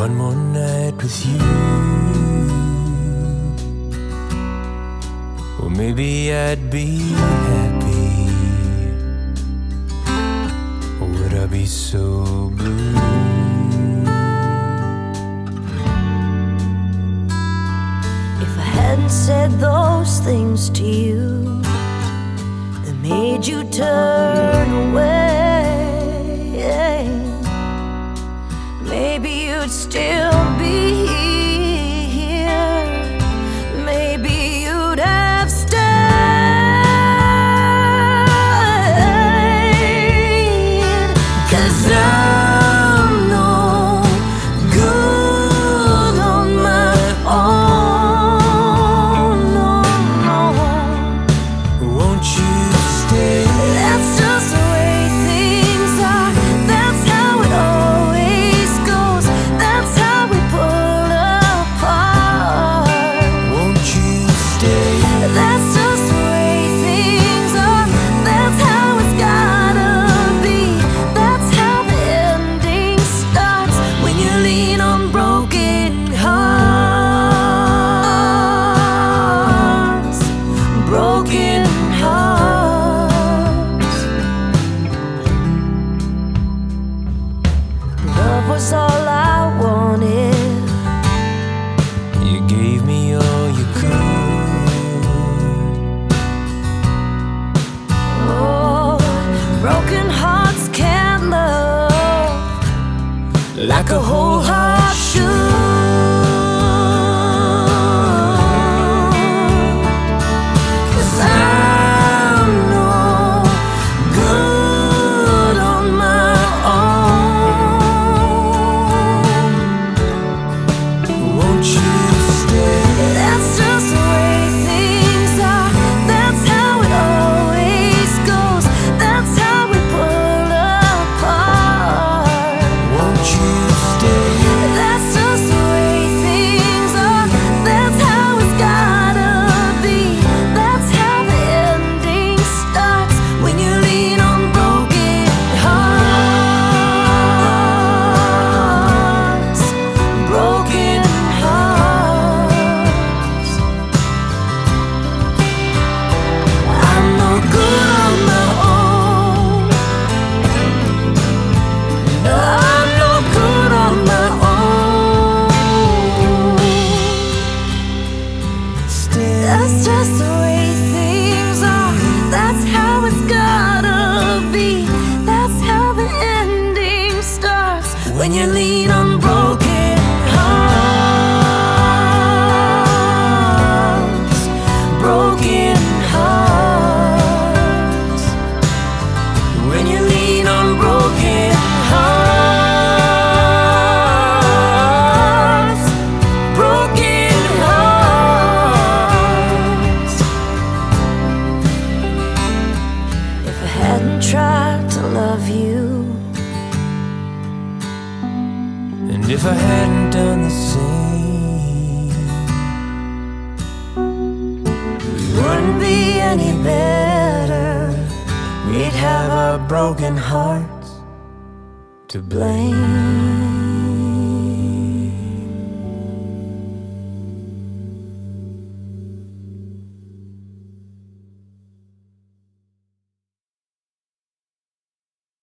one more night with you. Well, maybe I'd be happy. Or would I be so blue? If I hadn't said those things to you that made you turn away. still. like a whole heart. love you. And if I hadn't done the same, we wouldn't be any better. We'd have our broken hearts to blame.